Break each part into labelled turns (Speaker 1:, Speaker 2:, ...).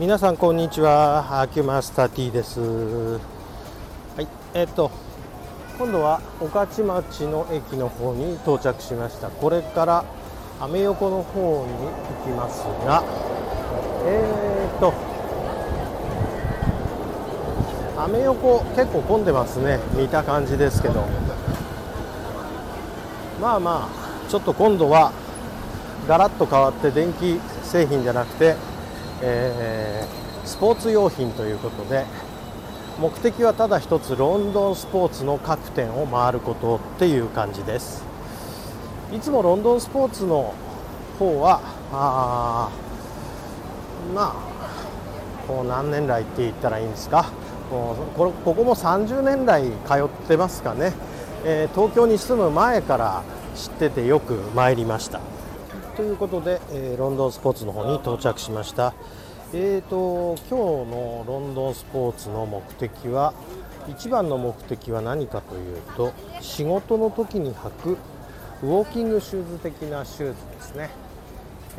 Speaker 1: 皆さんこんにちは。アキュマスタ T です。はい。えっと今度は御徒町の駅の方に到着しました。これからアメ横の方に行きますがえー、っとアメ横結構混んでますね。見た感じですけど。まあまあちょっと今度はガラッと変わって電気製品じゃなくてえー、スポーツ用品ということで目的はただ一つロンドンスポーツの各店を回ることっていう感じです。いつもロンドンスポーツの方はあまあこう何年来って言ったらいいんですか？ここここも30年来通ってますかね、えー、東京に住む前から知っててよく参りました。ということで、えー、ロンドンスポーツの方に到着しました。えーと、今日のロンドンスポーツの目的は一番の目的は何かというと仕事の時に履くウォーキングシューズ的なシューズですね。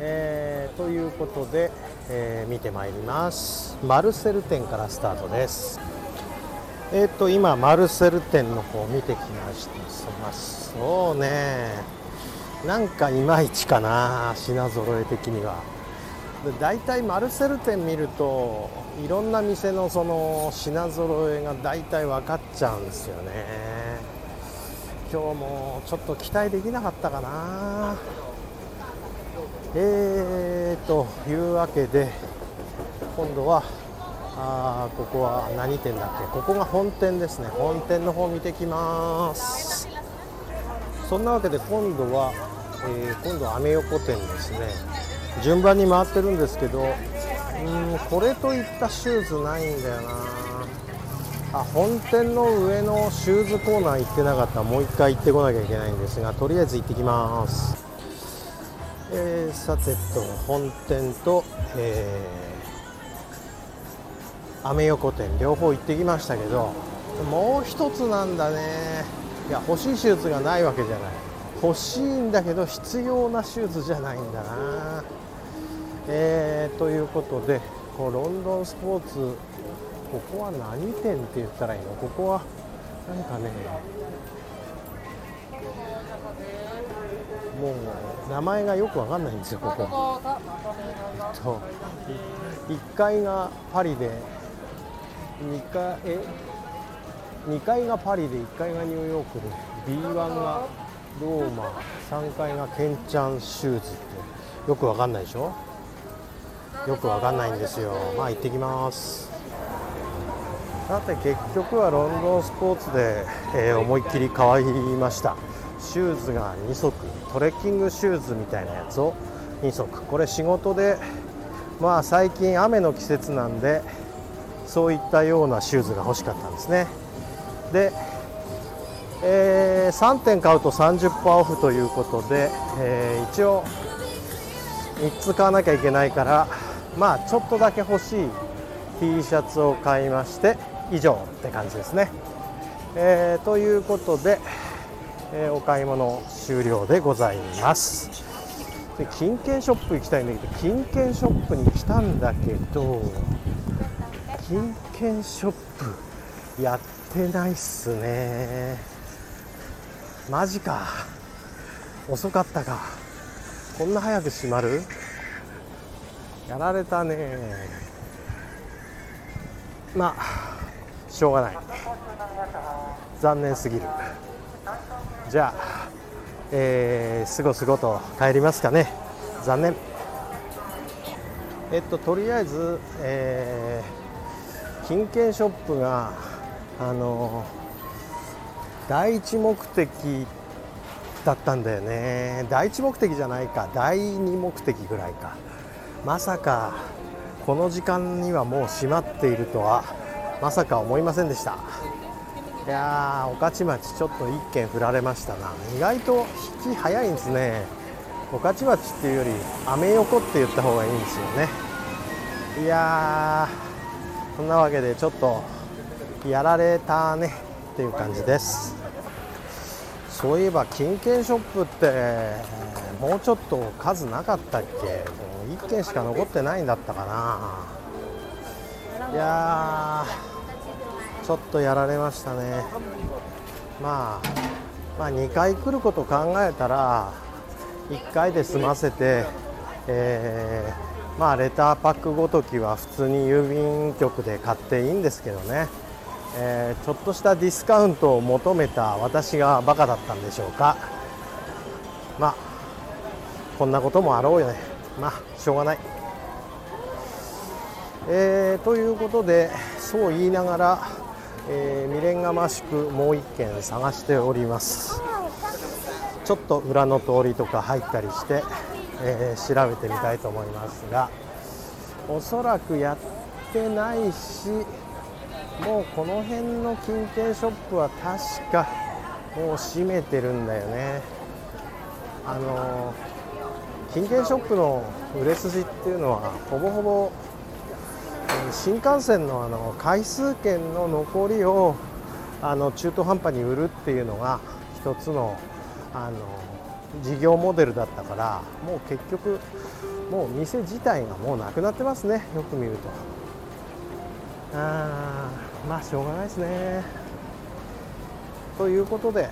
Speaker 1: えー、ということで、えー、見てまいりますマルセル店からスタートですえっ、ー、と今マルセル店の方見てきましたそうねなんかいまいちかな品揃え的には。で大体マルセル店見るといろんな店のその品揃えが大体分かっちゃうんですよね。今日もちょっと期待できなかったかな。えーというわけで今度はあここは何店だっけ？ここが本店ですね。本店の方見てきます。そんなわけで今度はえー、今度はアメ横店ですね。順番に回ってるんですけどうんこれといったシューズないんだよな。あ本店の上のシューズコーナー行ってなかったらもう1回行ってこなきゃいけないんですがとりあえず行ってきます。えー、さてと本店と、えー、アメ横店両方行ってきましたけどもう一つなんだね。いや欲しいシューズがないわけじゃない。欲しいんだけど必要なシューズじゃないんだな。えー、ということでこうロンドンスポーツここは何店って言ったらいいの？ここはなんかねもう名前がよくわかんないんですよここ。えっと1階がパリで2階え？2階がパリで1階がニューヨークで B1 がローマ。3階がケンチャンシューズって。よくわかんないでしょ？よくわかんないんですよ。まあ行ってきます。さて結局はロンドンスポーツで、えー、思いっきり変わりました。シューズが2足。トレッキングシューズみたいなやつを2足。これ仕事でまあ最近雨の季節なんでそういったようなシューズが欲しかったんですね。でえー、3点買うと30%オフということで、えー、一応3つ買わなきゃいけないからまあちょっとだけ欲しい T シャツを買いまして以上って感じですね、えー、ということで、えお買い物終了でございます。で金券ショップ行きたいんだけど金券ショップに来たんだけど金券ショップやってないっすね。マジか。遅かったか。こんな早く閉まる？やられたね。まあしょうがない。残念すぎる。じゃあえー、すごすごと帰りますかね。残念。えっととりあえず、えー、金券ショップがあのー第一目的だったんだよね。第一目的じゃないか。第二目的ぐらいか。まさかこの時間にはもう閉まっているとはまさか思いませんでした。いやー御徒町ちょっと一件振られましたな。意外と引き早いんですね。御徒町っていうよりアメ横って言った方がいいんですよね。いやーそんなわけでちょっとやられたねっていう感じです。そういえば金券ショップってもうちょっと数なかったっけ？もう1軒しか残ってないんだったかな。いやちょっとやられましたね、まあ、まあ2回来ること考えたら1回で済ませて、えー、まあ、レターパックごときは普通に郵便局で買っていいんですけどね、えー、ちょっとしたディスカウントを求めた私がバカだったんでしょうか。まあこんなこともあろうよね。まあしょうがない。えー、ということでそう言いながら、えー、未練がましくもう1軒探しております。ちょっと裏の通りとか入ったりして、えー、調べてみたいと思いますがおそらくやってないしもうこの辺の金券ショップは確かもう閉めてるんだよね。あの金券ショップの売れ筋っていうのはほぼほぼ新幹線のあの回数券の残りをあの中途半端に売るっていうのが一つのあの事業モデルだったからもう結局もう店自体がもうなくなってますねよく見ると。あまあしょうがないですね。ということで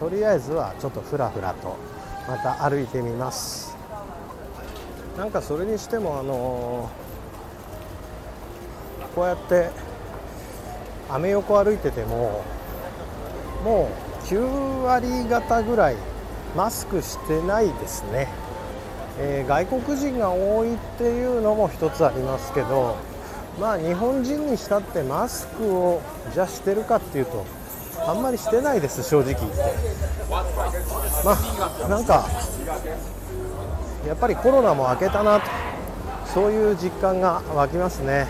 Speaker 1: とりあえずはちょっとふらふらとまた歩いてみます。なんかそれにしてもあのーこうやってアメ横歩いててももう9割方ぐらいマスクしてないですね、えー、外国人が多いっていうのも一つありますけどまあ日本人にしたってマスクをじゃしてるかっていうとあんまりしてないです正直言って。まあなんかやっぱりコロナも明けたなと。そういう実感が湧きますね。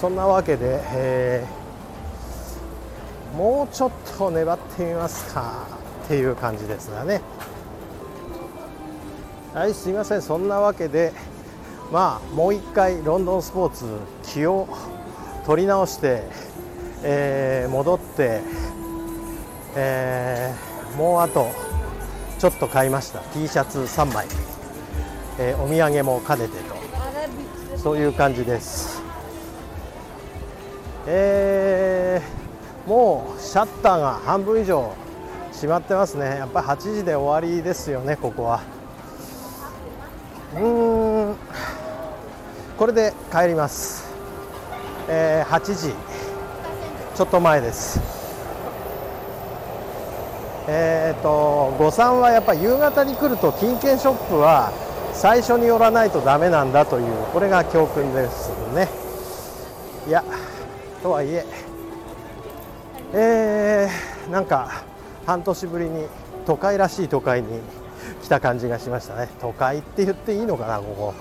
Speaker 1: そんなわけで、えー、もうちょっと粘ってみますか。っていう感じですがね。はいすいません。そんなわけでまあもう一回ロンドンスポーツ気を取り直して、えー、戻って、えー、もうあとちょっと買いました。T シャツ3枚、えー、お土産も兼ねてと。そういう感じです。えー、もうシャッターが半分以上閉まってますね。やっぱり8時で終わりですよねここは。うん。これで帰ります、えー、8時。ちょっと前です。えーと誤算はやっぱ夕方に来ると金券ショップは最初に寄らないとダメなんだというこれが教訓ですね。いやとはいええー、なんか半年ぶりに都会らしい都会に来た感じがしましたね。都会って言っていいのかなここ。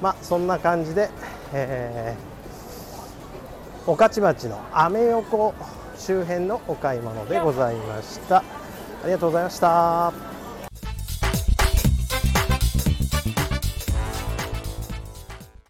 Speaker 1: まあそんな感じで、えー、御徒町のアメ横周辺のお買い物でございました。ありがとうございました。